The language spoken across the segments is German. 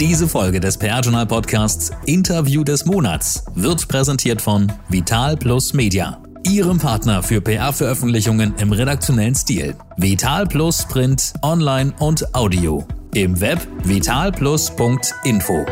Diese Folge des PR-Journal Podcasts Interview des Monats wird präsentiert von Vital Plus Media, Ihrem Partner für PR-Veröffentlichungen im redaktionellen Stil. Vital Plus Print, Online und Audio. Im Web vitalplus.info.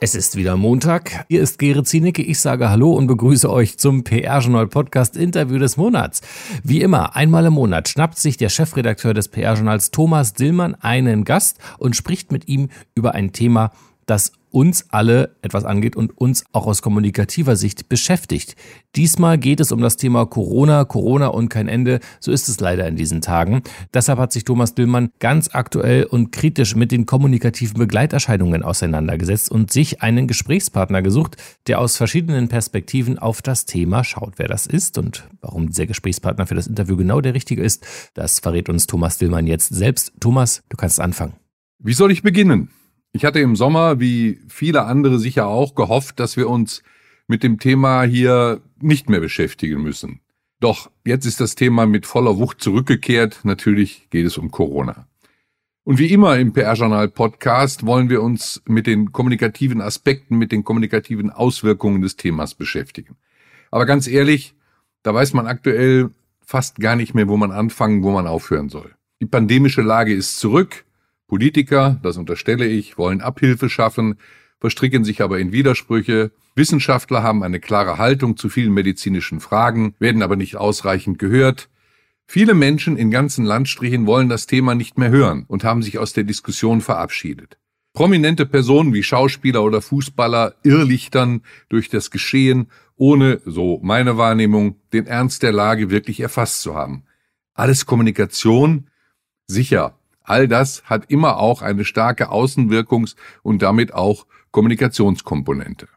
Es ist wieder Montag. Hier ist Gerrit Zienicke. Ich sage Hallo und begrüße euch zum PR-Journal Podcast Interview des Monats. Wie immer, einmal im Monat schnappt sich der Chefredakteur des PR-Journals Thomas Dillmann einen Gast und spricht mit ihm über ein Thema, das uns alle etwas angeht und uns auch aus kommunikativer Sicht beschäftigt. Diesmal geht es um das Thema Corona, Corona und kein Ende. So ist es leider in diesen Tagen. Deshalb hat sich Thomas Dillmann ganz aktuell und kritisch mit den kommunikativen Begleiterscheinungen auseinandergesetzt und sich einen Gesprächspartner gesucht, der aus verschiedenen Perspektiven auf das Thema schaut. Wer das ist und warum dieser Gesprächspartner für das Interview genau der richtige ist, das verrät uns Thomas Dillmann jetzt selbst. Thomas, du kannst anfangen. Wie soll ich beginnen? Ich hatte im Sommer, wie viele andere sicher auch, gehofft, dass wir uns mit dem Thema hier nicht mehr beschäftigen müssen. Doch jetzt ist das Thema mit voller Wucht zurückgekehrt. Natürlich geht es um Corona. Und wie immer im PR-Journal Podcast wollen wir uns mit den kommunikativen Aspekten, mit den kommunikativen Auswirkungen des Themas beschäftigen. Aber ganz ehrlich, da weiß man aktuell fast gar nicht mehr, wo man anfangen, wo man aufhören soll. Die pandemische Lage ist zurück. Politiker, das unterstelle ich, wollen Abhilfe schaffen, verstricken sich aber in Widersprüche. Wissenschaftler haben eine klare Haltung zu vielen medizinischen Fragen, werden aber nicht ausreichend gehört. Viele Menschen in ganzen Landstrichen wollen das Thema nicht mehr hören und haben sich aus der Diskussion verabschiedet. Prominente Personen wie Schauspieler oder Fußballer irrlichtern durch das Geschehen, ohne, so meine Wahrnehmung, den Ernst der Lage wirklich erfasst zu haben. Alles Kommunikation? Sicher, All das hat immer auch eine starke Außenwirkungs- und damit auch Kommunikationskomponente.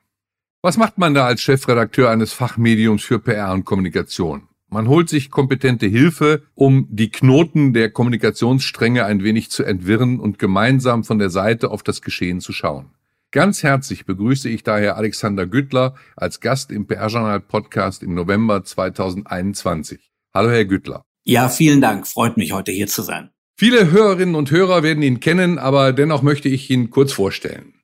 Was macht man da als Chefredakteur eines Fachmediums für PR und Kommunikation? Man holt sich kompetente Hilfe, um die Knoten der Kommunikationsstränge ein wenig zu entwirren und gemeinsam von der Seite auf das Geschehen zu schauen. Ganz herzlich begrüße ich daher Alexander Güttler als Gast im PR-Journal Podcast im November 2021. Hallo, Herr Güttler. Ja, vielen Dank. Freut mich, heute hier zu sein. Viele Hörerinnen und Hörer werden ihn kennen, aber dennoch möchte ich ihn kurz vorstellen.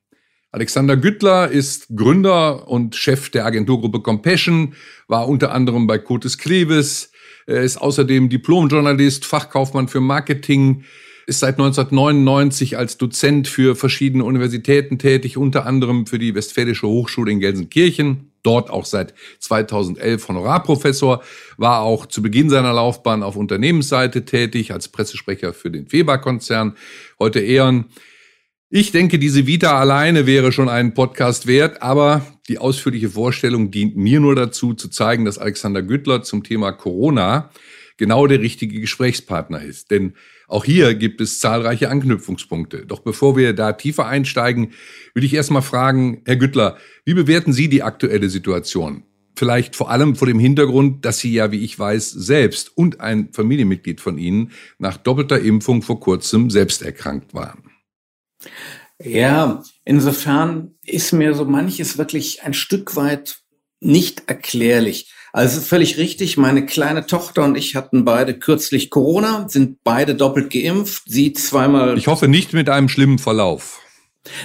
Alexander Güttler ist Gründer und Chef der Agenturgruppe Compassion, war unter anderem bei Curtis Kleves, er ist außerdem Diplomjournalist, Fachkaufmann für Marketing, ist seit 1999 als Dozent für verschiedene Universitäten tätig, unter anderem für die Westfälische Hochschule in Gelsenkirchen dort auch seit 2011 Honorarprofessor, war auch zu Beginn seiner Laufbahn auf Unternehmensseite tätig als Pressesprecher für den Weber-Konzern, heute Ehren. Ich denke, diese Vita alleine wäre schon einen Podcast wert, aber die ausführliche Vorstellung dient mir nur dazu, zu zeigen, dass Alexander Güttler zum Thema Corona genau der richtige Gesprächspartner ist. Denn auch hier gibt es zahlreiche Anknüpfungspunkte. Doch bevor wir da tiefer einsteigen, will ich erstmal fragen, Herr Güttler, wie bewerten Sie die aktuelle Situation? Vielleicht vor allem vor dem Hintergrund, dass Sie ja, wie ich weiß, selbst und ein Familienmitglied von Ihnen nach doppelter Impfung vor kurzem selbst erkrankt waren. Ja, insofern ist mir so manches wirklich ein Stück weit nicht erklärlich. Also völlig richtig. Meine kleine Tochter und ich hatten beide kürzlich Corona, sind beide doppelt geimpft. Sie zweimal. Ich hoffe nicht mit einem schlimmen Verlauf.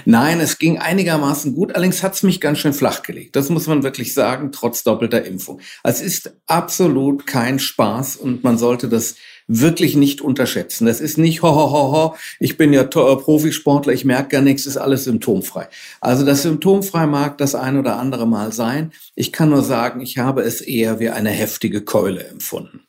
Nein, es ging einigermaßen gut, allerdings hat es mich ganz schön flach gelegt. Das muss man wirklich sagen, trotz doppelter Impfung. Es ist absolut kein Spaß und man sollte das wirklich nicht unterschätzen. Das ist nicht, ho, ho, ho, ho, ich bin ja äh, Profisportler, ich merke gar nichts, ist alles symptomfrei. Also das symptomfrei mag das ein oder andere Mal sein. Ich kann nur sagen, ich habe es eher wie eine heftige Keule empfunden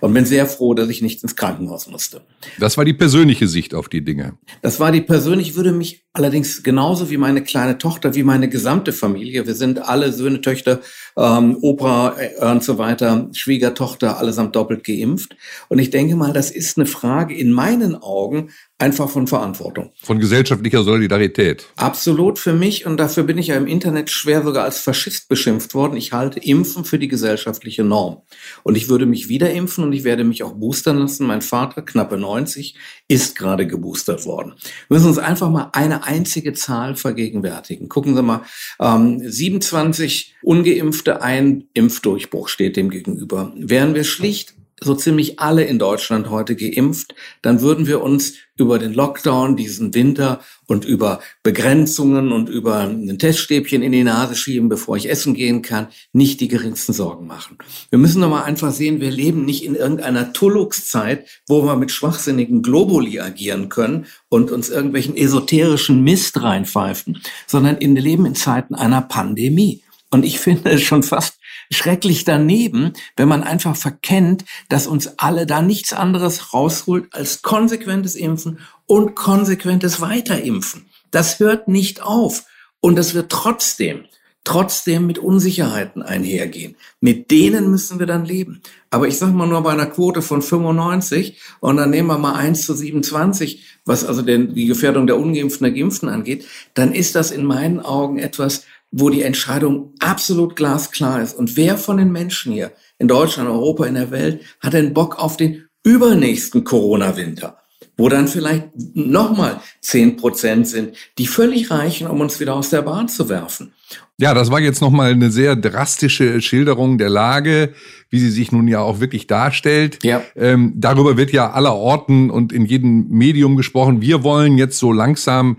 und bin sehr froh, dass ich nicht ins Krankenhaus musste. Das war die persönliche Sicht auf die Dinge. Das war die persönliche, würde mich allerdings genauso wie meine kleine Tochter, wie meine gesamte Familie, wir sind alle Söhne, Töchter, ähm, Opa äh, und so weiter, Schwiegertochter, allesamt doppelt geimpft. Und ich denke mal, das ist eine Frage in meinen Augen einfach von Verantwortung. Von gesellschaftlicher Solidarität. Absolut für mich und dafür bin ich ja im Internet schwer sogar als Faschist beschimpft worden. Ich halte Impfen für die gesellschaftliche Norm. Und ich würde mich wieder impfen und ich werde mich auch boostern lassen. Mein Vater, knappe 90, ist gerade geboostert worden. Wir müssen uns einfach mal eine einzige Zahl vergegenwärtigen. Gucken Sie mal, ähm, 27 ungeimpfte, ein Impfdurchbruch steht dem gegenüber. Wären wir schlicht so ziemlich alle in Deutschland heute geimpft, dann würden wir uns über den Lockdown diesen Winter und über Begrenzungen und über ein Teststäbchen in die Nase schieben, bevor ich essen gehen kann, nicht die geringsten Sorgen machen. Wir müssen doch mal einfach sehen, wir leben nicht in irgendeiner Tullux-Zeit, wo wir mit schwachsinnigen Globuli agieren können und uns irgendwelchen esoterischen Mist reinpfeifen, sondern wir leben in Zeiten einer Pandemie. Und ich finde es schon fast schrecklich daneben, wenn man einfach verkennt, dass uns alle da nichts anderes rausholt als konsequentes Impfen und konsequentes Weiterimpfen. Das hört nicht auf. Und das wird trotzdem, trotzdem mit Unsicherheiten einhergehen. Mit denen müssen wir dann leben. Aber ich sage mal nur bei einer Quote von 95 und dann nehmen wir mal 1 zu 27, was also den, die Gefährdung der Ungeimpften, der Geimpften angeht, dann ist das in meinen Augen etwas, wo die Entscheidung absolut glasklar ist. Und wer von den Menschen hier in Deutschland, Europa, in der Welt hat denn Bock auf den übernächsten Corona-Winter? wo dann vielleicht nochmal zehn Prozent sind, die völlig reichen, um uns wieder aus der Bahn zu werfen. Ja, das war jetzt nochmal eine sehr drastische Schilderung der Lage, wie sie sich nun ja auch wirklich darstellt. Ja. Ähm, darüber wird ja aller Orten und in jedem Medium gesprochen. Wir wollen jetzt so langsam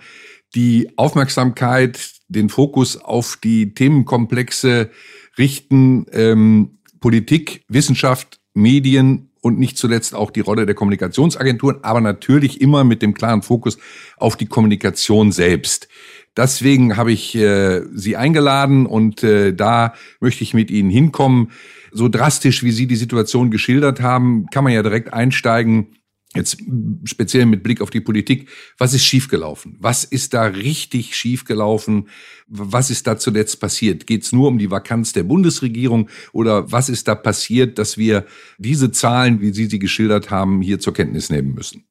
die Aufmerksamkeit den Fokus auf die Themenkomplexe richten, ähm, Politik, Wissenschaft, Medien und nicht zuletzt auch die Rolle der Kommunikationsagenturen, aber natürlich immer mit dem klaren Fokus auf die Kommunikation selbst. Deswegen habe ich äh, Sie eingeladen und äh, da möchte ich mit Ihnen hinkommen. So drastisch, wie Sie die Situation geschildert haben, kann man ja direkt einsteigen Jetzt speziell mit Blick auf die Politik, was ist schiefgelaufen? Was ist da richtig schiefgelaufen? Was ist da zuletzt passiert? Geht es nur um die Vakanz der Bundesregierung oder was ist da passiert, dass wir diese Zahlen, wie Sie sie geschildert haben, hier zur Kenntnis nehmen müssen?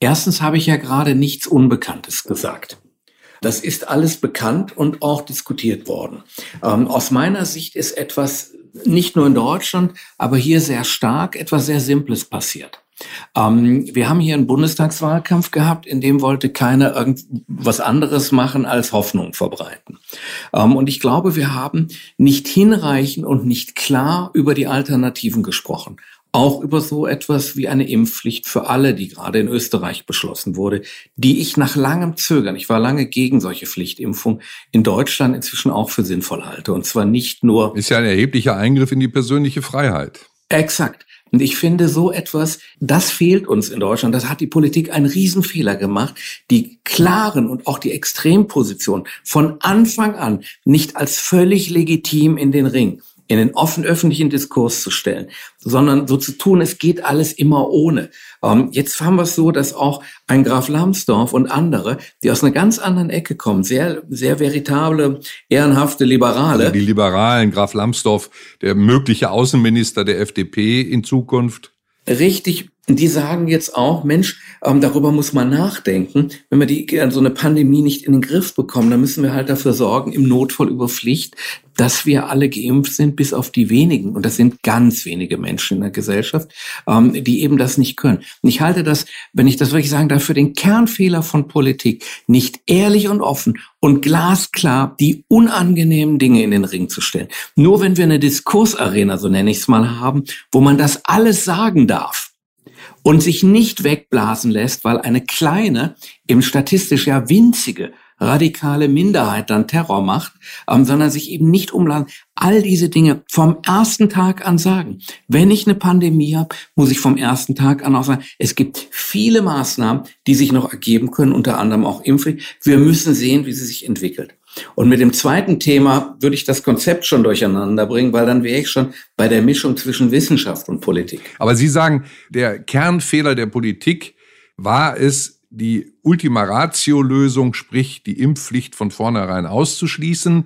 Erstens habe ich ja gerade nichts Unbekanntes gesagt. Das ist alles bekannt und auch diskutiert worden. Ähm, aus meiner Sicht ist etwas nicht nur in Deutschland, aber hier sehr stark etwas sehr Simples passiert. Ähm, wir haben hier einen Bundestagswahlkampf gehabt, in dem wollte keiner irgendwas anderes machen als Hoffnung verbreiten. Ähm, und ich glaube, wir haben nicht hinreichend und nicht klar über die Alternativen gesprochen. Auch über so etwas wie eine Impfpflicht für alle, die gerade in Österreich beschlossen wurde, die ich nach langem Zögern, ich war lange gegen solche Pflichtimpfung, in Deutschland inzwischen auch für sinnvoll halte. Und zwar nicht nur. Ist ja ein erheblicher Eingriff in die persönliche Freiheit. Exakt. Und ich finde so etwas, das fehlt uns in Deutschland. Das hat die Politik einen Riesenfehler gemacht, die klaren und auch die Extremposition von Anfang an nicht als völlig legitim in den Ring in den offen öffentlichen Diskurs zu stellen, sondern so zu tun, es geht alles immer ohne. Ähm, jetzt haben wir es so, dass auch ein Graf Lambsdorff und andere, die aus einer ganz anderen Ecke kommen, sehr, sehr veritable, ehrenhafte Liberale. Also die Liberalen, Graf Lambsdorff, der mögliche Außenminister der FDP in Zukunft. Richtig die sagen jetzt auch, Mensch, ähm, darüber muss man nachdenken. Wenn wir die, äh, so eine Pandemie nicht in den Griff bekommen, dann müssen wir halt dafür sorgen, im Notfall über Pflicht, dass wir alle geimpft sind, bis auf die wenigen. Und das sind ganz wenige Menschen in der Gesellschaft, ähm, die eben das nicht können. Und ich halte das, wenn ich das wirklich sagen darf, für den Kernfehler von Politik, nicht ehrlich und offen und glasklar die unangenehmen Dinge in den Ring zu stellen. Nur wenn wir eine Diskursarena, so nenne ich es mal, haben, wo man das alles sagen darf, und sich nicht wegblasen lässt, weil eine kleine, im statistisch ja winzige, radikale Minderheit dann Terror macht, ähm, sondern sich eben nicht umladen. All diese Dinge vom ersten Tag an sagen. Wenn ich eine Pandemie habe, muss ich vom ersten Tag an auch sagen, es gibt viele Maßnahmen, die sich noch ergeben können, unter anderem auch Impfung. Wir müssen sehen, wie sie sich entwickelt. Und mit dem zweiten Thema würde ich das Konzept schon durcheinander bringen, weil dann wäre ich schon bei der Mischung zwischen Wissenschaft und Politik. Aber Sie sagen, der Kernfehler der Politik war es, die Ultima Ratio-Lösung, sprich die Impfpflicht von vornherein auszuschließen.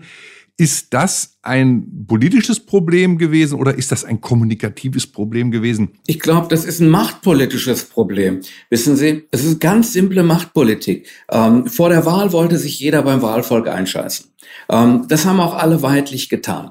Ist das ein politisches Problem gewesen oder ist das ein kommunikatives Problem gewesen? Ich glaube, das ist ein machtpolitisches Problem. Wissen Sie, es ist ganz simple Machtpolitik. Ähm, vor der Wahl wollte sich jeder beim Wahlvolk einscheißen. Ähm, das haben auch alle weitlich getan.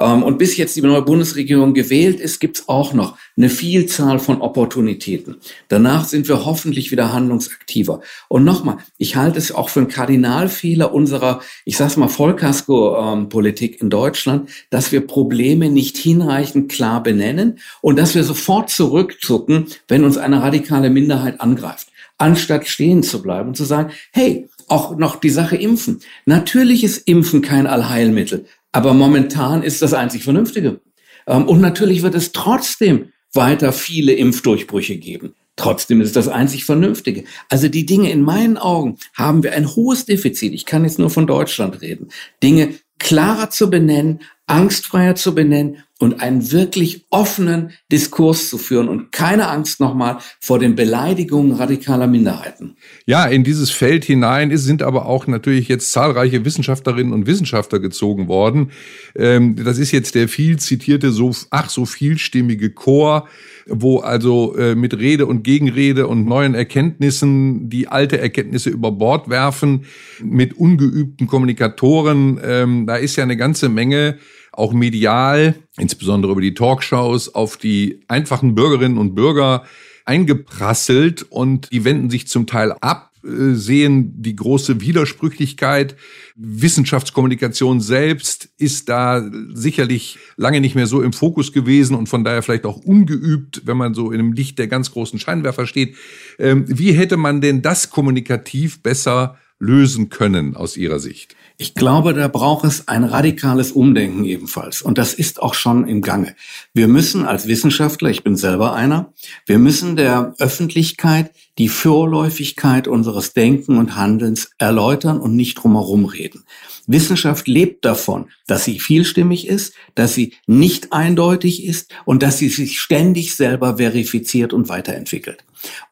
Ähm, und bis jetzt die neue Bundesregierung gewählt ist, gibt's auch noch eine Vielzahl von Opportunitäten. Danach sind wir hoffentlich wieder handlungsaktiver. Und nochmal, ich halte es auch für einen Kardinalfehler unserer, ich sag's mal, Vollkasko-Politik in Deutschland, dass wir Probleme nicht hinreichend klar benennen und dass wir sofort zurückzucken, wenn uns eine radikale Minderheit angreift anstatt stehen zu bleiben und zu sagen, hey, auch noch die Sache Impfen. Natürlich ist Impfen kein Allheilmittel, aber momentan ist das einzig Vernünftige. Ähm, und natürlich wird es trotzdem weiter viele Impfdurchbrüche geben. Trotzdem ist das einzig Vernünftige. Also die Dinge in meinen Augen haben wir ein hohes Defizit. Ich kann jetzt nur von Deutschland reden. Dinge klarer zu benennen, angstfreier zu benennen und einen wirklich offenen Diskurs zu führen und keine Angst nochmal vor den Beleidigungen radikaler Minderheiten. Ja, in dieses Feld hinein sind aber auch natürlich jetzt zahlreiche Wissenschaftlerinnen und Wissenschaftler gezogen worden. Ähm, das ist jetzt der viel zitierte, so, ach so vielstimmige Chor, wo also äh, mit Rede und Gegenrede und neuen Erkenntnissen die alte Erkenntnisse über Bord werfen, mit ungeübten Kommunikatoren. Ähm, da ist ja eine ganze Menge auch medial, insbesondere über die Talkshows, auf die einfachen Bürgerinnen und Bürger eingeprasselt und die wenden sich zum Teil ab, äh, sehen die große Widersprüchlichkeit. Wissenschaftskommunikation selbst ist da sicherlich lange nicht mehr so im Fokus gewesen und von daher vielleicht auch ungeübt, wenn man so in dem Licht der ganz großen Scheinwerfer steht. Ähm, wie hätte man denn das kommunikativ besser lösen können aus Ihrer Sicht? Ich glaube, da braucht es ein radikales Umdenken ebenfalls. Und das ist auch schon im Gange. Wir müssen als Wissenschaftler, ich bin selber einer, wir müssen der Öffentlichkeit die Vorläufigkeit unseres Denken und Handelns erläutern und nicht drumherum reden. Wissenschaft lebt davon, dass sie vielstimmig ist, dass sie nicht eindeutig ist und dass sie sich ständig selber verifiziert und weiterentwickelt.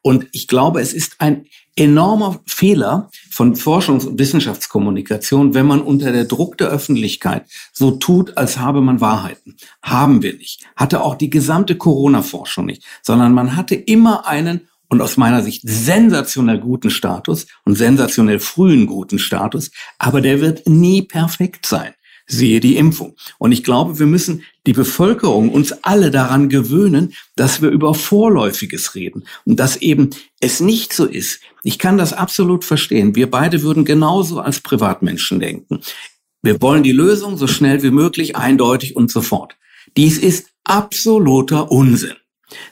Und ich glaube, es ist ein enormer Fehler von Forschungs- und Wissenschaftskommunikation, wenn man unter der Druck der Öffentlichkeit so tut, als habe man Wahrheiten. Haben wir nicht. Hatte auch die gesamte Corona-Forschung nicht, sondern man hatte immer einen und aus meiner Sicht sensationell guten Status und sensationell frühen guten Status, aber der wird nie perfekt sein siehe die Impfung. Und ich glaube, wir müssen die Bevölkerung uns alle daran gewöhnen, dass wir über Vorläufiges reden und dass eben es nicht so ist. Ich kann das absolut verstehen. Wir beide würden genauso als Privatmenschen denken. Wir wollen die Lösung so schnell wie möglich, eindeutig und sofort. Dies ist absoluter Unsinn.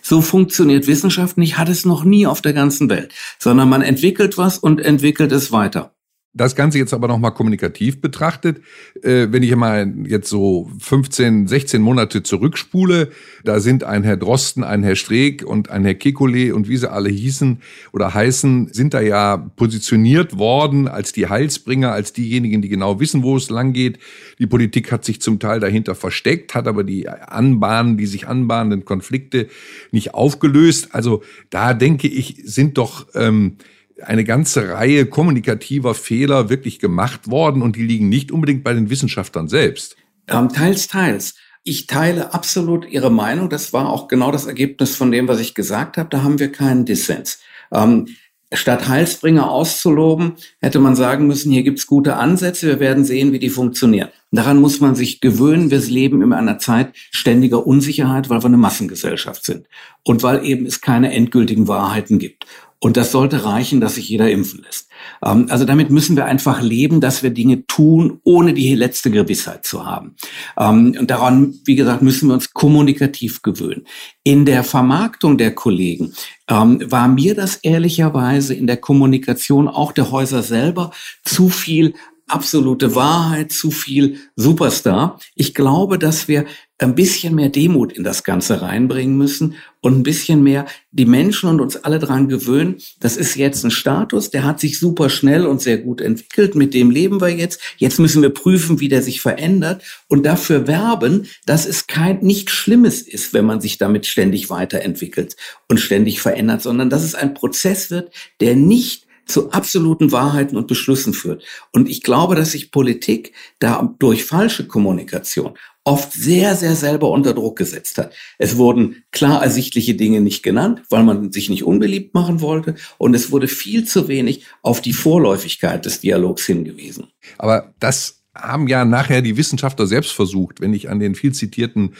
So funktioniert Wissenschaft nicht, hat es noch nie auf der ganzen Welt, sondern man entwickelt was und entwickelt es weiter. Das Ganze jetzt aber nochmal kommunikativ betrachtet, äh, wenn ich mal jetzt so 15, 16 Monate zurückspule, da sind ein Herr Drosten, ein Herr Streeck und ein Herr Kekulé und wie sie alle hießen oder heißen, sind da ja positioniert worden als die Heilsbringer, als diejenigen, die genau wissen, wo es lang geht. Die Politik hat sich zum Teil dahinter versteckt, hat aber die Anbahnen, die sich anbahnenden Konflikte nicht aufgelöst. Also da denke ich, sind doch ähm, eine ganze Reihe kommunikativer Fehler wirklich gemacht worden und die liegen nicht unbedingt bei den Wissenschaftlern selbst. Ähm, teils, teils. Ich teile absolut Ihre Meinung. Das war auch genau das Ergebnis von dem, was ich gesagt habe. Da haben wir keinen Dissens. Ähm, statt Heilsbringer auszuloben, hätte man sagen müssen, hier gibt's gute Ansätze, wir werden sehen, wie die funktionieren. Daran muss man sich gewöhnen. Wir leben in einer Zeit ständiger Unsicherheit, weil wir eine Massengesellschaft sind und weil eben es keine endgültigen Wahrheiten gibt. Und das sollte reichen, dass sich jeder impfen lässt. Ähm, also damit müssen wir einfach leben, dass wir Dinge tun, ohne die letzte Gewissheit zu haben. Ähm, und daran, wie gesagt, müssen wir uns kommunikativ gewöhnen. In der Vermarktung der Kollegen ähm, war mir das ehrlicherweise in der Kommunikation auch der Häuser selber zu viel absolute Wahrheit, zu viel Superstar. Ich glaube, dass wir ein bisschen mehr Demut in das Ganze reinbringen müssen und ein bisschen mehr die Menschen und uns alle dran gewöhnen. Das ist jetzt ein Status, der hat sich super schnell und sehr gut entwickelt. Mit dem leben wir jetzt. Jetzt müssen wir prüfen, wie der sich verändert und dafür werben, dass es kein nicht Schlimmes ist, wenn man sich damit ständig weiterentwickelt und ständig verändert, sondern dass es ein Prozess wird, der nicht zu absoluten Wahrheiten und Beschlüssen führt. Und ich glaube, dass sich Politik da durch falsche Kommunikation oft sehr, sehr selber unter Druck gesetzt hat. Es wurden klar ersichtliche Dinge nicht genannt, weil man sich nicht unbeliebt machen wollte. Und es wurde viel zu wenig auf die Vorläufigkeit des Dialogs hingewiesen. Aber das haben ja nachher die Wissenschaftler selbst versucht. Wenn ich an den viel zitierten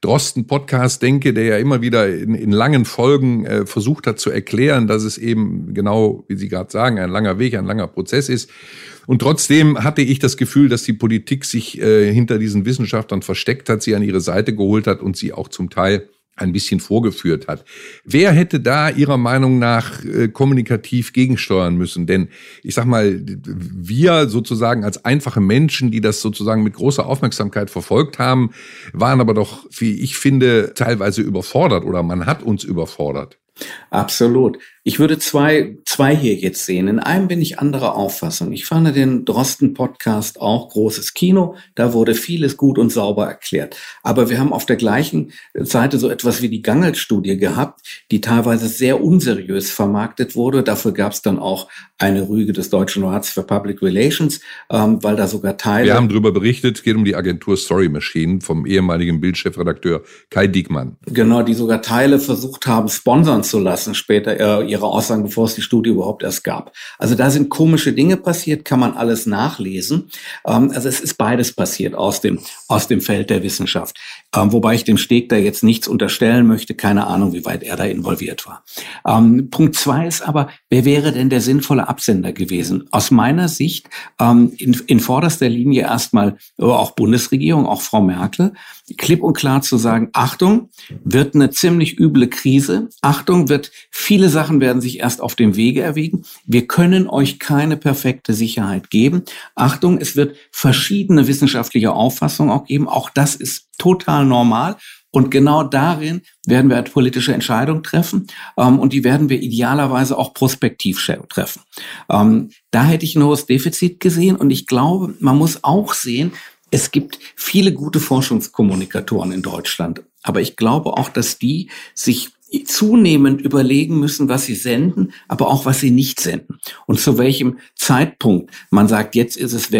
Drosten-Podcast denke, der ja immer wieder in, in langen Folgen äh, versucht hat zu erklären, dass es eben genau, wie Sie gerade sagen, ein langer Weg, ein langer Prozess ist. Und trotzdem hatte ich das Gefühl, dass die Politik sich äh, hinter diesen Wissenschaftlern versteckt hat, sie an ihre Seite geholt hat und sie auch zum Teil ein bisschen vorgeführt hat. Wer hätte da Ihrer Meinung nach äh, kommunikativ gegensteuern müssen? Denn ich sag mal, wir sozusagen als einfache Menschen, die das sozusagen mit großer Aufmerksamkeit verfolgt haben, waren aber doch, wie ich finde, teilweise überfordert oder man hat uns überfordert. Absolut. Ich würde zwei, zwei hier jetzt sehen. In einem bin ich anderer Auffassung. Ich fand den Drosten-Podcast auch großes Kino. Da wurde vieles gut und sauber erklärt. Aber wir haben auf der gleichen Seite so etwas wie die Gangelt-Studie gehabt, die teilweise sehr unseriös vermarktet wurde. Dafür gab es dann auch eine Rüge des Deutschen Rats für Public Relations, ähm, weil da sogar Teile... Wir haben darüber berichtet, es geht um die Agentur Story Machine vom ehemaligen Bildchefredakteur Kai Diekmann. Genau, die sogar Teile versucht haben, sponsern zu lassen, später äh, ihre Aussagen, bevor es die Studie überhaupt erst gab. Also da sind komische Dinge passiert, kann man alles nachlesen. Ähm, also es ist beides passiert aus dem, aus dem Feld der Wissenschaft. Ähm, wobei ich dem Steg da jetzt nichts unterstellen möchte, keine Ahnung, wie weit er da involviert war. Ähm, Punkt zwei ist aber, wer wäre denn der sinnvolle Absender gewesen? Aus meiner Sicht ähm, in, in vorderster Linie erstmal auch Bundesregierung, auch Frau Merkel, klipp und klar zu sagen, Achtung, wird eine ziemlich üble Krise. Achtung, wird viele Sachen werden sich erst auf dem Wege erwägen. Wir können euch keine perfekte Sicherheit geben. Achtung, es wird verschiedene wissenschaftliche Auffassungen auch geben. Auch das ist total normal. Und genau darin werden wir politische Entscheidungen treffen ähm, und die werden wir idealerweise auch prospektiv treffen. Ähm, da hätte ich ein hohes Defizit gesehen und ich glaube, man muss auch sehen, es gibt viele gute Forschungskommunikatoren in Deutschland, aber ich glaube auch, dass die sich zunehmend überlegen müssen, was sie senden, aber auch was sie nicht senden und zu welchem Zeitpunkt man sagt, jetzt ist es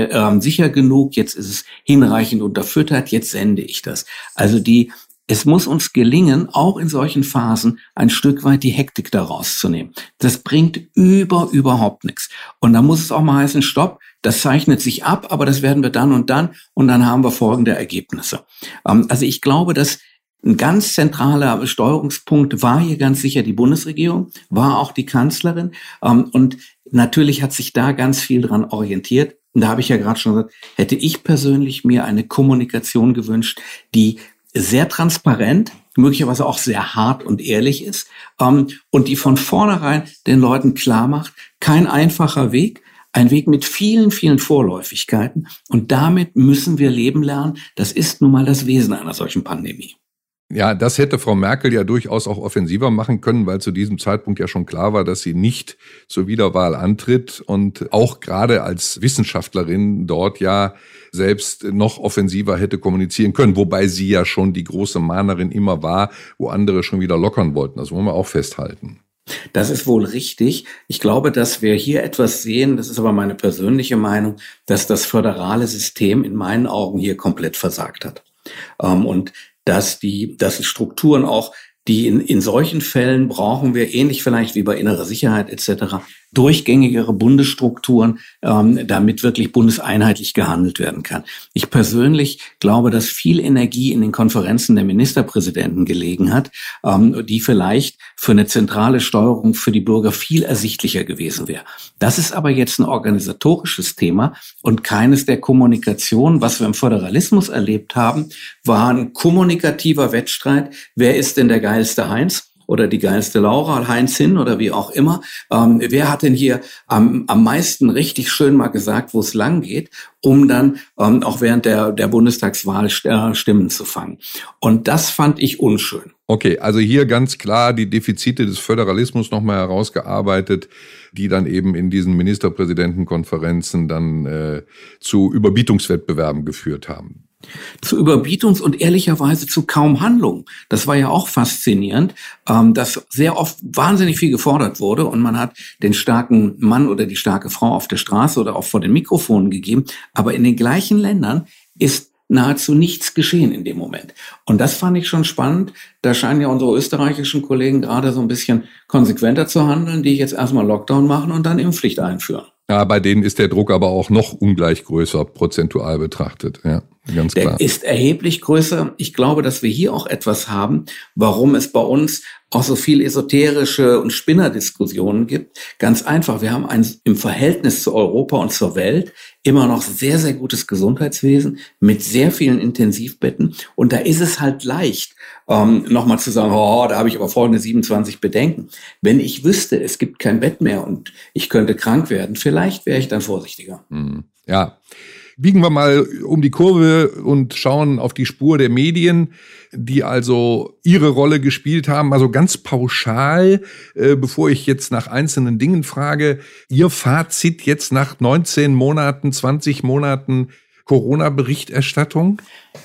sicher genug, jetzt ist es hinreichend unterfüttert, jetzt sende ich das. Also die es muss uns gelingen, auch in solchen Phasen ein Stück weit die Hektik daraus zu nehmen. Das bringt über überhaupt nichts. Und da muss es auch mal heißen, stopp, das zeichnet sich ab, aber das werden wir dann und dann und dann haben wir folgende Ergebnisse. Ähm, also ich glaube, dass ein ganz zentraler Steuerungspunkt war hier ganz sicher die Bundesregierung, war auch die Kanzlerin. Ähm, und natürlich hat sich da ganz viel dran orientiert. Und da habe ich ja gerade schon gesagt, hätte ich persönlich mir eine Kommunikation gewünscht, die sehr transparent, möglicherweise auch sehr hart und ehrlich ist ähm, und die von vornherein den Leuten klar macht, kein einfacher Weg, ein Weg mit vielen, vielen Vorläufigkeiten und damit müssen wir leben lernen. Das ist nun mal das Wesen einer solchen Pandemie. Ja, das hätte Frau Merkel ja durchaus auch offensiver machen können, weil zu diesem Zeitpunkt ja schon klar war, dass sie nicht zur Wiederwahl antritt und auch gerade als Wissenschaftlerin dort ja selbst noch offensiver hätte kommunizieren können, wobei sie ja schon die große Mahnerin immer war, wo andere schon wieder lockern wollten. Das wollen wir auch festhalten. Das ist wohl richtig. Ich glaube, dass wir hier etwas sehen, das ist aber meine persönliche Meinung, dass das föderale System in meinen Augen hier komplett versagt hat. Ähm, und dass die, dass die Strukturen auch, die in, in solchen Fällen brauchen wir, ähnlich vielleicht wie bei innerer Sicherheit etc., durchgängigere Bundesstrukturen, ähm, damit wirklich bundeseinheitlich gehandelt werden kann. Ich persönlich glaube, dass viel Energie in den Konferenzen der Ministerpräsidenten gelegen hat, ähm, die vielleicht für eine zentrale Steuerung für die Bürger viel ersichtlicher gewesen wäre. Das ist aber jetzt ein organisatorisches Thema und keines der Kommunikation, was wir im Föderalismus erlebt haben, war ein kommunikativer Wettstreit. Wer ist denn der geilste Heinz? Oder die geilste Laura, Heinz Hin oder wie auch immer. Ähm, wer hat denn hier am, am meisten richtig schön mal gesagt, wo es lang geht, um dann ähm, auch während der, der Bundestagswahl äh, Stimmen zu fangen? Und das fand ich unschön. Okay, also hier ganz klar die Defizite des Föderalismus nochmal herausgearbeitet, die dann eben in diesen Ministerpräsidentenkonferenzen dann äh, zu Überbietungswettbewerben geführt haben zu Überbietungs- und ehrlicherweise zu kaum Handlung. Das war ja auch faszinierend, ähm, dass sehr oft wahnsinnig viel gefordert wurde und man hat den starken Mann oder die starke Frau auf der Straße oder auch vor den Mikrofonen gegeben. Aber in den gleichen Ländern ist nahezu nichts geschehen in dem Moment. Und das fand ich schon spannend. Da scheinen ja unsere österreichischen Kollegen gerade so ein bisschen konsequenter zu handeln, die jetzt erstmal Lockdown machen und dann Impfpflicht einführen. Ja, bei denen ist der Druck aber auch noch ungleich größer, prozentual betrachtet. Ja, ganz klar. Der ist erheblich größer. Ich glaube, dass wir hier auch etwas haben, warum es bei uns auch so viel esoterische und Spinnerdiskussionen gibt. Ganz einfach, wir haben ein im Verhältnis zu Europa und zur Welt immer noch sehr, sehr gutes Gesundheitswesen mit sehr vielen Intensivbetten. Und da ist es halt leicht, ähm, nochmal zu sagen, oh, da habe ich aber folgende 27 Bedenken. Wenn ich wüsste, es gibt kein Bett mehr und ich könnte krank werden, vielleicht wäre ich dann vorsichtiger. Hm, ja. Biegen wir mal um die Kurve und schauen auf die Spur der Medien, die also ihre Rolle gespielt haben. Also ganz pauschal, äh, bevor ich jetzt nach einzelnen Dingen frage, Ihr Fazit jetzt nach 19 Monaten, 20 Monaten Corona-Berichterstattung?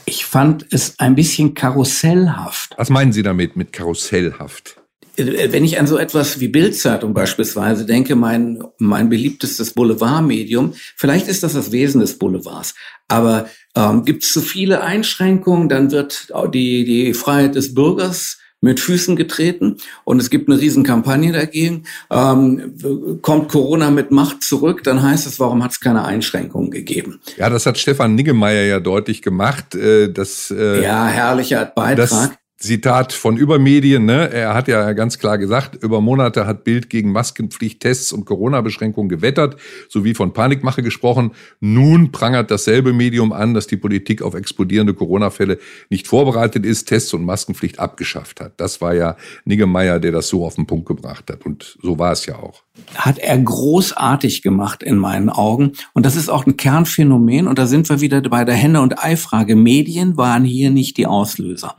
Ich fand es ein bisschen karussellhaft. Was meinen Sie damit mit karussellhaft? Äh, wenn ich an so etwas wie Bildzeitung beispielsweise denke, mein, mein beliebtestes Boulevardmedium, vielleicht ist das das Wesen des Boulevards, aber ähm, gibt es zu viele Einschränkungen, dann wird die, die Freiheit des Bürgers mit Füßen getreten und es gibt eine Riesenkampagne dagegen. Ähm, kommt Corona mit Macht zurück, dann heißt es, warum hat es keine Einschränkungen gegeben? Ja, das hat Stefan Niggemeier ja deutlich gemacht. Äh, dass, äh, ja, herrlicher Beitrag. Zitat von Übermedien, ne? Er hat ja ganz klar gesagt, über Monate hat Bild gegen Maskenpflicht, Tests und Corona-Beschränkungen gewettert, sowie von Panikmache gesprochen. Nun prangert dasselbe Medium an, dass die Politik auf explodierende Corona-Fälle nicht vorbereitet ist, Tests und Maskenpflicht abgeschafft hat. Das war ja Niggemeier, der das so auf den Punkt gebracht hat. Und so war es ja auch. Hat er großartig gemacht in meinen Augen. Und das ist auch ein Kernphänomen. Und da sind wir wieder bei der Hände- und Ei-Frage. Medien waren hier nicht die Auslöser.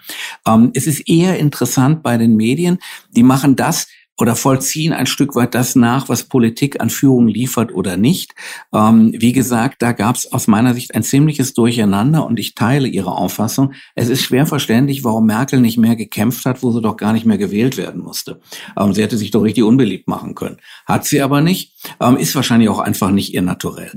Ähm, es ist eher interessant bei den Medien, die machen das, oder vollziehen ein Stück weit das nach, was Politik an Führung liefert oder nicht. Ähm, wie gesagt, da gab es aus meiner Sicht ein ziemliches Durcheinander und ich teile Ihre Auffassung. Es ist schwer verständlich, warum Merkel nicht mehr gekämpft hat, wo sie doch gar nicht mehr gewählt werden musste. Ähm, sie hätte sich doch richtig unbeliebt machen können. Hat sie aber nicht. Ähm, ist wahrscheinlich auch einfach nicht ihr Naturell.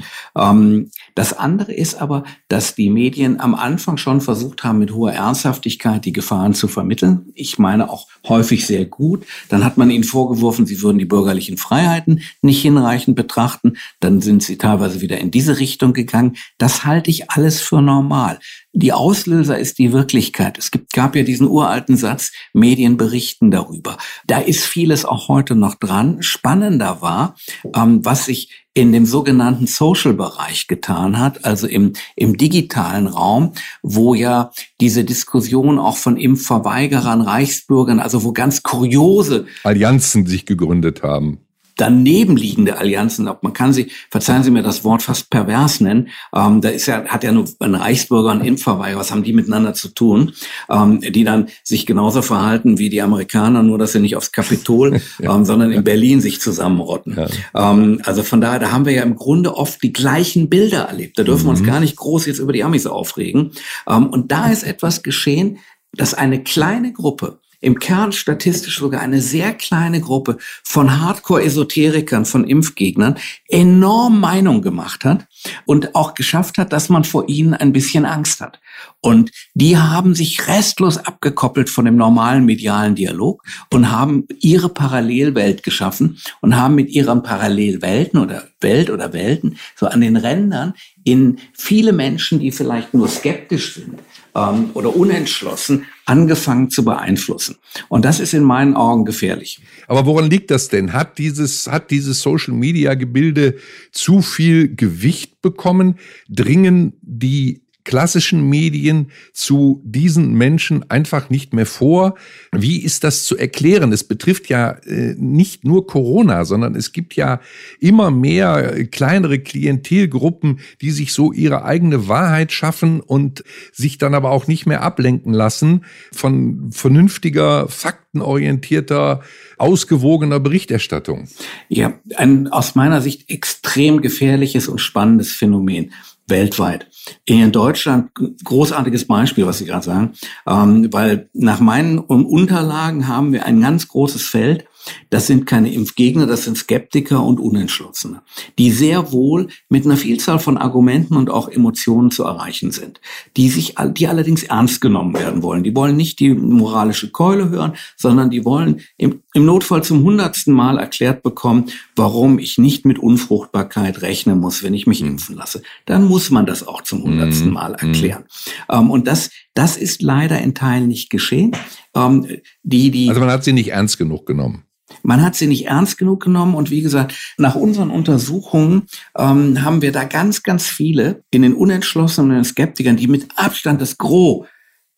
Das andere ist aber, dass die Medien am Anfang schon versucht haben, mit hoher Ernsthaftigkeit die Gefahren zu vermitteln. Ich meine auch häufig sehr gut. Dann hat man ihnen vorgeworfen, sie würden die bürgerlichen Freiheiten nicht hinreichend betrachten. Dann sind sie teilweise wieder in diese Richtung gegangen. Das halte ich alles für normal. Die Auslöser ist die Wirklichkeit. Es gibt, gab ja diesen uralten Satz, Medien berichten darüber. Da ist vieles auch heute noch dran. Spannender war, ähm, was sich in dem sogenannten Social-Bereich getan hat, also im, im digitalen Raum, wo ja diese Diskussion auch von Impfverweigerern, Reichsbürgern, also wo ganz kuriose Allianzen sich gegründet haben daneben liegende Allianzen, man kann sie, verzeihen Sie mir das Wort fast pervers nennen, ähm, da ist ja, hat ja nur ein Reichsbürger und ein Impfverweigerer, was haben die miteinander zu tun, ähm, die dann sich genauso verhalten wie die Amerikaner, nur dass sie nicht aufs Kapitol, ja. ähm, sondern in Berlin sich zusammenrotten. Ja. Ähm, also von daher, da haben wir ja im Grunde oft die gleichen Bilder erlebt. Da dürfen mhm. wir uns mhm. gar nicht groß jetzt über die Amis aufregen. Ähm, und da ist etwas geschehen, dass eine kleine Gruppe im Kern statistisch sogar eine sehr kleine Gruppe von Hardcore-Esoterikern, von Impfgegnern enorm Meinung gemacht hat und auch geschafft hat, dass man vor ihnen ein bisschen Angst hat. Und die haben sich restlos abgekoppelt von dem normalen medialen Dialog und haben ihre Parallelwelt geschaffen und haben mit ihren Parallelwelten oder Welt oder Welten so an den Rändern in viele Menschen, die vielleicht nur skeptisch sind, ähm, oder unentschlossen angefangen zu beeinflussen. Und das ist in meinen Augen gefährlich. Aber woran liegt das denn? Hat dieses, hat dieses Social Media Gebilde zu viel Gewicht bekommen? Dringen die klassischen Medien zu diesen Menschen einfach nicht mehr vor. Wie ist das zu erklären? Es betrifft ja äh, nicht nur Corona, sondern es gibt ja immer mehr kleinere Klientelgruppen, die sich so ihre eigene Wahrheit schaffen und sich dann aber auch nicht mehr ablenken lassen von vernünftiger, faktenorientierter, ausgewogener Berichterstattung. Ja, ein aus meiner Sicht extrem gefährliches und spannendes Phänomen weltweit. In Deutschland, großartiges Beispiel, was Sie gerade sagen, ähm, weil nach meinen Unterlagen haben wir ein ganz großes Feld, Das sind keine Impfgegner, das sind Skeptiker und Unentschlossene, die sehr wohl mit einer Vielzahl von Argumenten und auch Emotionen zu erreichen sind, die sich, die allerdings ernst genommen werden wollen. Die wollen nicht die moralische Keule hören, sondern die wollen im, im Notfall zum hundertsten Mal erklärt bekommen, warum ich nicht mit Unfruchtbarkeit rechnen muss, wenn ich mich mhm. impfen lasse. Dann muss man das auch zum hundertsten mhm. Mal erklären. Mhm. und das, das ist leider in Teilen nicht geschehen. Ähm, die, die, also man hat sie nicht ernst genug genommen. Man hat sie nicht ernst genug genommen und wie gesagt, nach unseren Untersuchungen ähm, haben wir da ganz, ganz viele in den unentschlossenen Skeptikern, die mit Abstand das Gros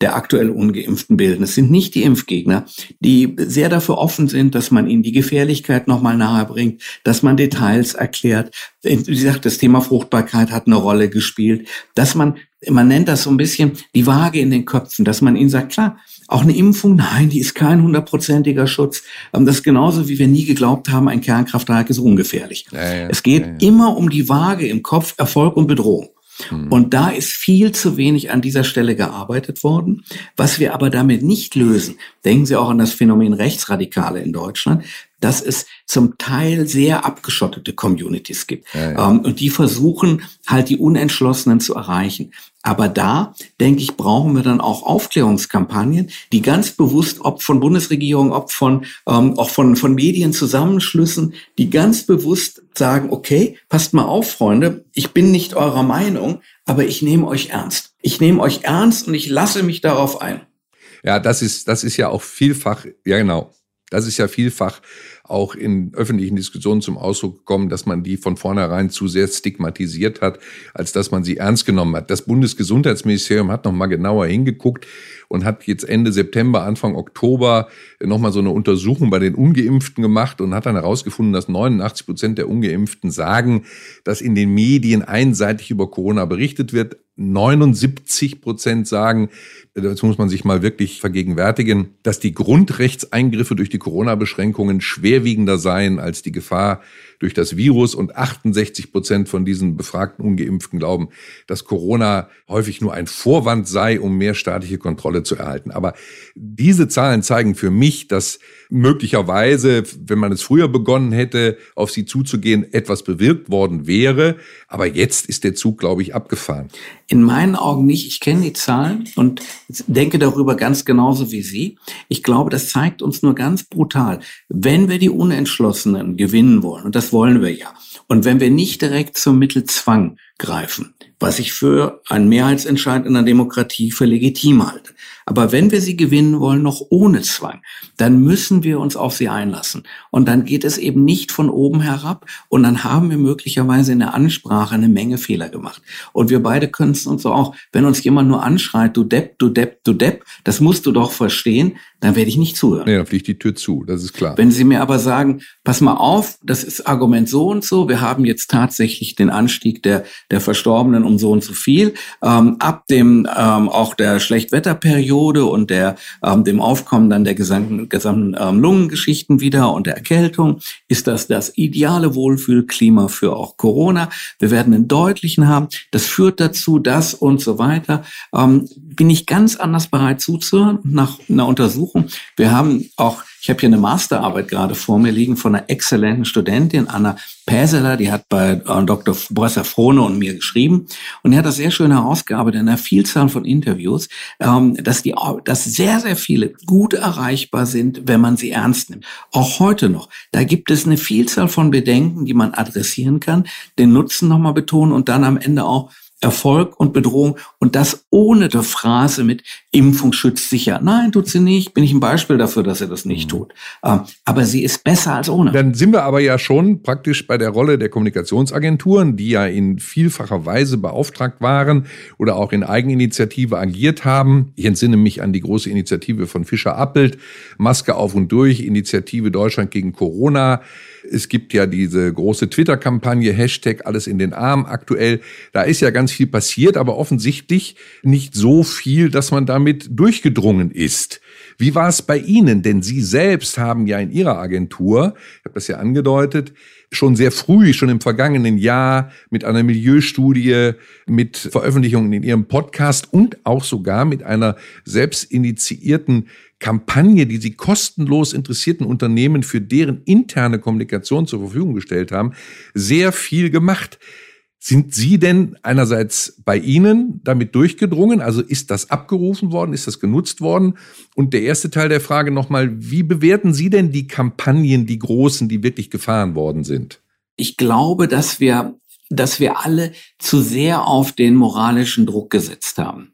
der aktuell Ungeimpften bilden. Es sind nicht die Impfgegner, die sehr dafür offen sind, dass man ihnen die Gefährlichkeit nochmal nahe bringt, dass man Details erklärt. Wie gesagt, das Thema Fruchtbarkeit hat eine Rolle gespielt, dass man, man nennt das so ein bisschen die Waage in den Köpfen, dass man ihnen sagt, klar, auch eine Impfung, nein, die ist kein hundertprozentiger Schutz. Ähm, das ist genauso, wie wir nie geglaubt haben, ein Kernkraftwerk ist ungefährlich. Ja, ja, es geht ja, immer um die Waage im Kopf, Erfolg und Bedrohung. Mhm. Und da ist viel zu wenig an dieser Stelle gearbeitet worden. Was wir aber damit nicht lösen, denken Sie auch an das Phänomen Rechtsradikale in Deutschland, dass es zum Teil sehr abgeschottete Communities gibt. Ja, ja. Ähm, und die versuchen halt die Unentschlossenen zu erreichen. Aber da, denke ich, brauchen wir dann auch Aufklärungskampagnen, die ganz bewusst, ob von Bundesregierung, ob von, ähm, auch von, von Medienzusammenschlüssen, die ganz bewusst sagen, okay, passt mal auf, Freunde, ich bin nicht eurer Meinung, aber ich nehme euch ernst. Ich nehme euch ernst und ich lasse mich darauf ein. Ja, das ist, das ist ja auch vielfach, ja genau, das ist ja vielfach auch in öffentlichen Diskussionen zum Ausdruck gekommen, dass man die von vornherein zu sehr stigmatisiert hat, als dass man sie ernst genommen hat. Das Bundesgesundheitsministerium hat noch mal genauer hingeguckt und hat jetzt Ende September, Anfang Oktober noch mal so eine Untersuchung bei den Ungeimpften gemacht und hat dann herausgefunden, dass 89 Prozent der Ungeimpften sagen, dass in den Medien einseitig über Corona berichtet wird. 79 Prozent sagen, das muss man sich mal wirklich vergegenwärtigen, dass die Grundrechtseingriffe durch die Corona-Beschränkungen schwerwiegender seien als die Gefahr durch das Virus und 68 Prozent von diesen befragten Ungeimpften glauben, dass Corona häufig nur ein Vorwand sei, um mehr staatliche Kontrolle zu erhalten. Aber diese Zahlen zeigen für mich, dass möglicherweise, wenn man es früher begonnen hätte, auf sie zuzugehen, etwas bewirkt worden wäre. Aber jetzt ist der Zug, glaube ich, abgefahren. In meinen Augen nicht. Ich kenne die Zahlen und denke darüber ganz genauso wie Sie. Ich glaube, das zeigt uns nur ganz brutal, wenn wir die Unentschlossenen gewinnen wollen, und das wollen wir ja. Und wenn wir nicht direkt zum Mittelzwang greifen, was ich für einen Mehrheitsentscheid in der Demokratie für legitim halte. Aber wenn wir sie gewinnen wollen, noch ohne Zwang, dann müssen wir uns auf sie einlassen. Und dann geht es eben nicht von oben herab. Und dann haben wir möglicherweise in der Ansprache eine Menge Fehler gemacht. Und wir beide können es uns auch, wenn uns jemand nur anschreit, du Depp, du Depp, du Depp, das musst du doch verstehen, dann werde ich nicht zuhören. Nee, dann fliegt die Tür zu, das ist klar. Wenn Sie mir aber sagen, pass mal auf, das ist Argument so und so, wir haben jetzt tatsächlich den Anstieg der, der Verstorbenen um so und so viel, ähm, ab dem ähm, auch der Schlechtwetterperiode und der ähm, dem Aufkommen dann der gesamten, gesamten ähm, Lungengeschichten wieder und der Erkältung, ist das das ideale Wohlfühlklima für auch Corona. Wir werden einen deutlichen haben, das führt dazu, dass und so weiter. Ähm, bin ich ganz anders bereit zuzuhören nach einer Untersuchung. Wir haben auch, ich habe hier eine Masterarbeit gerade vor mir liegen von einer exzellenten Studentin, Anna Päseler, die hat bei äh, Dr. Bresser Frohne und mir geschrieben und die hat das sehr schön herausgearbeitet in einer Vielzahl von Interviews, ähm, dass die, dass sehr, sehr viele gut erreichbar sind, wenn man sie ernst nimmt. Auch heute noch. Da gibt es eine Vielzahl von Bedenken, die man adressieren kann, den Nutzen nochmal betonen und dann am Ende auch Erfolg und Bedrohung und das ohne die Phrase mit Impfung schützt sicher. Nein, tut sie nicht. Bin ich ein Beispiel dafür, dass er das nicht mhm. tut. Ähm, aber sie ist besser als ohne. Dann sind wir aber ja schon praktisch bei der Rolle der Kommunikationsagenturen, die ja in vielfacher Weise beauftragt waren oder auch in Eigeninitiative agiert haben. Ich entsinne mich an die große Initiative von Fischer Appelt, Maske auf und durch, Initiative Deutschland gegen Corona. Es gibt ja diese große Twitter-Kampagne, Hashtag alles in den Arm aktuell. Da ist ja ganz viel passiert, aber offensichtlich nicht so viel, dass man damit durchgedrungen ist. Wie war es bei Ihnen? Denn Sie selbst haben ja in Ihrer Agentur, ich habe das ja angedeutet, schon sehr früh, schon im vergangenen Jahr mit einer Milieustudie, mit Veröffentlichungen in Ihrem Podcast und auch sogar mit einer selbst initiierten Kampagne, die Sie kostenlos interessierten Unternehmen für deren interne Kommunikation zur Verfügung gestellt haben, sehr viel gemacht. Sind Sie denn einerseits bei Ihnen damit durchgedrungen? Also ist das abgerufen worden? Ist das genutzt worden? Und der erste Teil der Frage nochmal, wie bewerten Sie denn die Kampagnen, die großen, die wirklich gefahren worden sind? Ich glaube, dass wir, dass wir alle zu sehr auf den moralischen Druck gesetzt haben.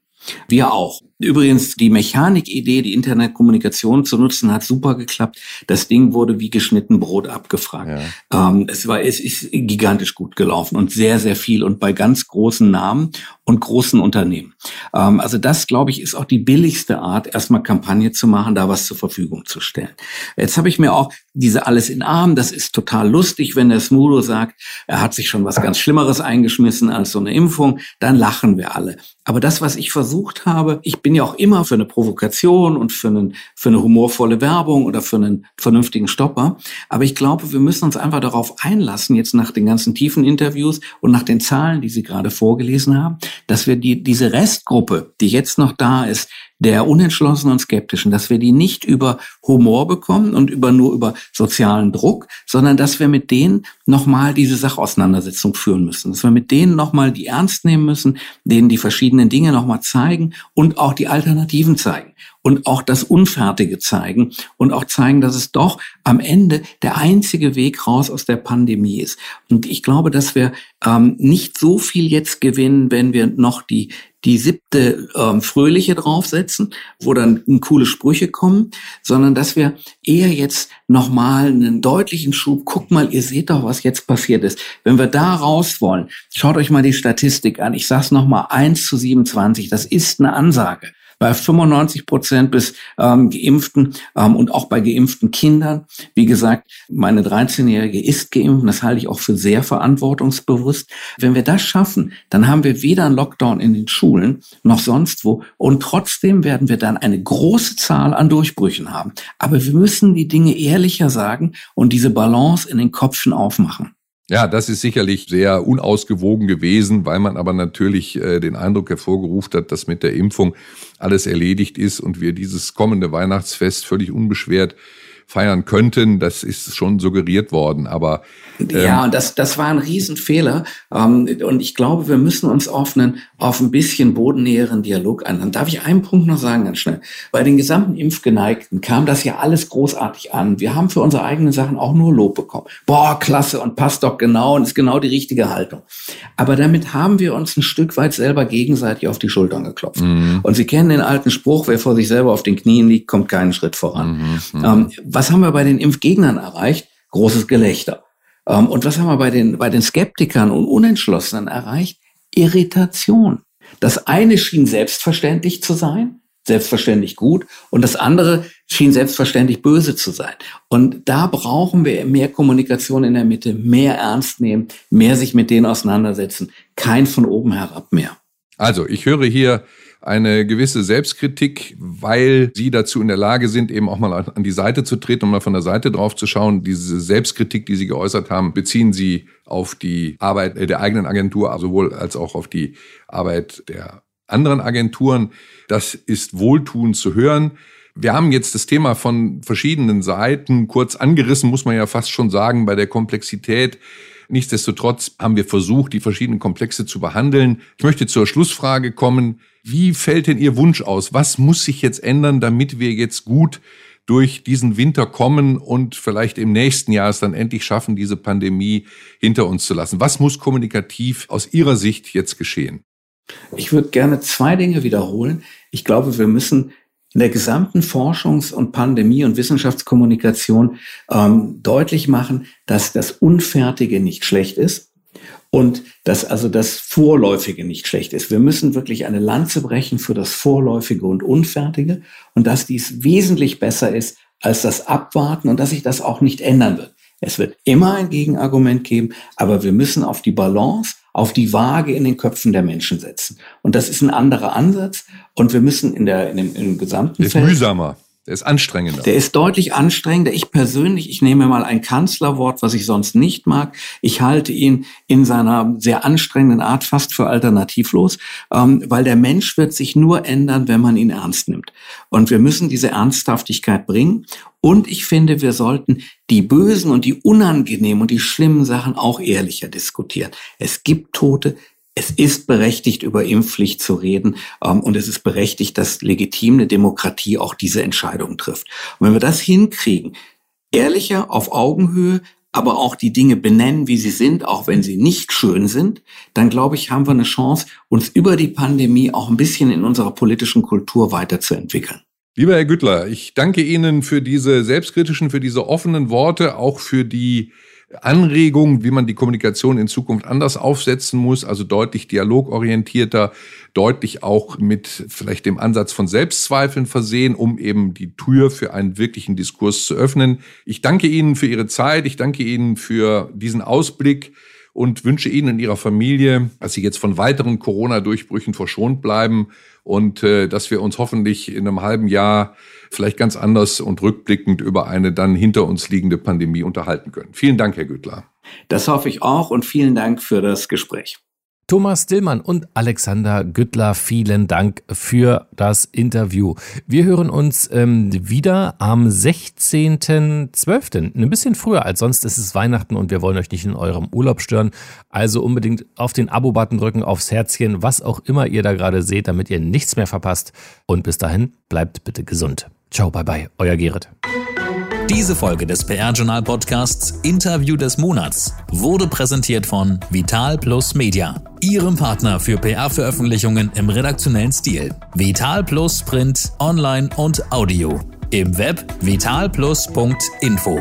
Wir auch. Übrigens, die Mechanikidee, die Internetkommunikation zu nutzen, hat super geklappt. Das Ding wurde wie geschnitten Brot abgefragt. Ja. Ähm, es war, es ist gigantisch gut gelaufen und sehr, sehr viel und bei ganz großen Namen und großen Unternehmen. Ähm, also das, glaube ich, ist auch die billigste Art, erstmal Kampagne zu machen, da was zur Verfügung zu stellen. Jetzt habe ich mir auch diese alles in Arm, das ist total lustig, wenn der Smudo sagt, er hat sich schon was ganz Schlimmeres eingeschmissen als so eine Impfung, dann lachen wir alle. Aber das, was ich versucht habe, ich bin ja auch immer für eine Provokation und für, einen, für eine humorvolle Werbung oder für einen vernünftigen Stopper. Aber ich glaube, wir müssen uns einfach darauf einlassen, jetzt nach den ganzen tiefen Interviews und nach den Zahlen, die Sie gerade vorgelesen haben, dass wir die, diese Restgruppe, die jetzt noch da ist, der Unentschlossenen und Skeptischen, dass wir die nicht über Humor bekommen und über nur über sozialen Druck, sondern dass wir mit denen nochmal diese Sachauseinandersetzung führen müssen, dass wir mit denen nochmal die ernst nehmen müssen, denen die verschiedenen Dinge nochmal zeigen und auch die Alternativen zeigen und auch das Unfertige zeigen und auch zeigen, dass es doch am Ende der einzige Weg raus aus der Pandemie ist. Und ich glaube, dass wir ähm, nicht so viel jetzt gewinnen, wenn wir noch die die siebte ähm, Fröhliche draufsetzen, wo dann coole Sprüche kommen, sondern dass wir eher jetzt nochmal einen deutlichen Schub, guck mal, ihr seht doch, was jetzt passiert ist. Wenn wir da raus wollen, schaut euch mal die Statistik an. Ich sag's nochmal, 1 zu 27, das ist eine Ansage bei 95 Prozent bis ähm, Geimpften ähm, und auch bei geimpften Kindern. Wie gesagt, meine 13-Jährige ist geimpft, das halte ich auch für sehr verantwortungsbewusst. Wenn wir das schaffen, dann haben wir weder einen Lockdown in den Schulen noch sonst wo und trotzdem werden wir dann eine große Zahl an Durchbrüchen haben. Aber wir müssen die Dinge ehrlicher sagen und diese Balance in den Köpfen aufmachen. Ja, das ist sicherlich sehr unausgewogen gewesen, weil man aber natürlich äh, den Eindruck hervorgerufen hat, dass mit der Impfung alles erledigt ist und wir dieses kommende Weihnachtsfest völlig unbeschwert feiern könnten. Das ist schon suggeriert worden, aber ähm, ja, und das das war ein Riesenfehler. Ähm, und ich glaube, wir müssen uns auf einen auf ein bisschen bodennäheren Dialog einladen. Darf ich einen Punkt noch sagen, ganz schnell? Bei den gesamten Impfgeneigten kam das ja alles großartig an. Wir haben für unsere eigenen Sachen auch nur Lob bekommen. Boah, klasse und passt doch genau und ist genau die richtige Haltung. Aber damit haben wir uns ein Stück weit selber gegenseitig auf die Schultern geklopft. Mhm. Und Sie kennen den alten Spruch, wer vor sich selber auf den Knien liegt, kommt keinen Schritt voran. Mhm. mhm. Ähm, was haben wir bei den Impfgegnern erreicht? Großes Gelächter. Ähm, und was haben wir bei den, bei den Skeptikern und Unentschlossenen erreicht? Irritation. Das eine schien selbstverständlich zu sein, selbstverständlich gut, und das andere schien selbstverständlich böse zu sein. Und da brauchen wir mehr Kommunikation in der Mitte, mehr ernst nehmen, mehr sich mit denen auseinandersetzen, kein von oben herab mehr. Also, ich höre hier eine gewisse Selbstkritik, weil sie dazu in der Lage sind, eben auch mal an die Seite zu treten und mal von der Seite drauf zu schauen. Diese Selbstkritik, die sie geäußert haben, beziehen sie auf die Arbeit der eigenen Agentur, sowohl als auch auf die Arbeit der anderen Agenturen. Das ist wohltuend zu hören. Wir haben jetzt das Thema von verschiedenen Seiten kurz angerissen, muss man ja fast schon sagen, bei der Komplexität. Nichtsdestotrotz haben wir versucht, die verschiedenen Komplexe zu behandeln. Ich möchte zur Schlussfrage kommen. Wie fällt denn Ihr Wunsch aus? Was muss sich jetzt ändern, damit wir jetzt gut durch diesen Winter kommen und vielleicht im nächsten Jahr es dann endlich schaffen, diese Pandemie hinter uns zu lassen? Was muss kommunikativ aus Ihrer Sicht jetzt geschehen? Ich würde gerne zwei Dinge wiederholen. Ich glaube, wir müssen in der gesamten Forschungs- und Pandemie- und Wissenschaftskommunikation ähm, deutlich machen, dass das Unfertige nicht schlecht ist und dass also das Vorläufige nicht schlecht ist. Wir müssen wirklich eine Lanze brechen für das Vorläufige und Unfertige und dass dies wesentlich besser ist als das Abwarten und dass sich das auch nicht ändern wird. Es wird immer ein Gegenargument geben, aber wir müssen auf die Balance, auf die Waage in den Köpfen der Menschen setzen. Und das ist ein anderer Ansatz und wir müssen in der in dem, im gesamten ist Feld, mühsamer. Der ist anstrengender. Der ist deutlich anstrengender. Ich persönlich, ich nehme mal ein Kanzlerwort, was ich sonst nicht mag. Ich halte ihn in seiner sehr anstrengenden Art fast für alternativlos, ähm, weil der Mensch wird sich nur ändern, wenn man ihn ernst nimmt. Und wir müssen diese Ernsthaftigkeit bringen. Und ich finde, wir sollten die bösen und die unangenehmen und die schlimmen Sachen auch ehrlicher diskutieren. Es gibt Tote, es ist berechtigt, über Impfpflicht zu reden ähm, und es ist berechtigt, dass legitime Demokratie auch diese Entscheidung trifft. Und wenn wir das hinkriegen, ehrlicher auf Augenhöhe, aber auch die Dinge benennen, wie sie sind, auch wenn sie nicht schön sind, dann glaube ich, haben wir eine Chance, uns über die Pandemie auch ein bisschen in unserer politischen Kultur weiterzuentwickeln. Lieber Herr Güttler, ich danke Ihnen für diese selbstkritischen, für diese offenen Worte, auch für die Anregungen, wie man die Kommunikation in Zukunft anders aufsetzen muss, also deutlich dialogorientierter, deutlich auch mit vielleicht dem Ansatz von Selbstzweifeln versehen, um eben die Tür für einen wirklichen Diskurs zu öffnen. Ich danke Ihnen für Ihre Zeit, ich danke Ihnen für diesen Ausblick und wünsche Ihnen und Ihrer Familie, dass Sie jetzt von weiteren Corona-Durchbrüchen verschont bleiben und äh, dass wir uns hoffentlich in einem halben Jahr vielleicht ganz anders und rückblickend über eine dann hinter uns liegende Pandemie unterhalten können. Vielen Dank, Herr Güttler. Das hoffe ich auch und vielen Dank für das Gespräch. Thomas Dillmann und Alexander Güttler, vielen Dank für das Interview. Wir hören uns ähm, wieder am 16.12. Ein bisschen früher als sonst ist es Weihnachten und wir wollen euch nicht in eurem Urlaub stören. Also unbedingt auf den Abo-Button drücken, aufs Herzchen, was auch immer ihr da gerade seht, damit ihr nichts mehr verpasst. Und bis dahin, bleibt bitte gesund. Ciao, bye bye, euer Gerrit. Diese Folge des PR-Journal Podcasts Interview des Monats wurde präsentiert von Vital Plus Media, Ihrem Partner für PR-Veröffentlichungen im redaktionellen Stil. Vital Plus Print, Online und Audio. Im Web vitalplus.info.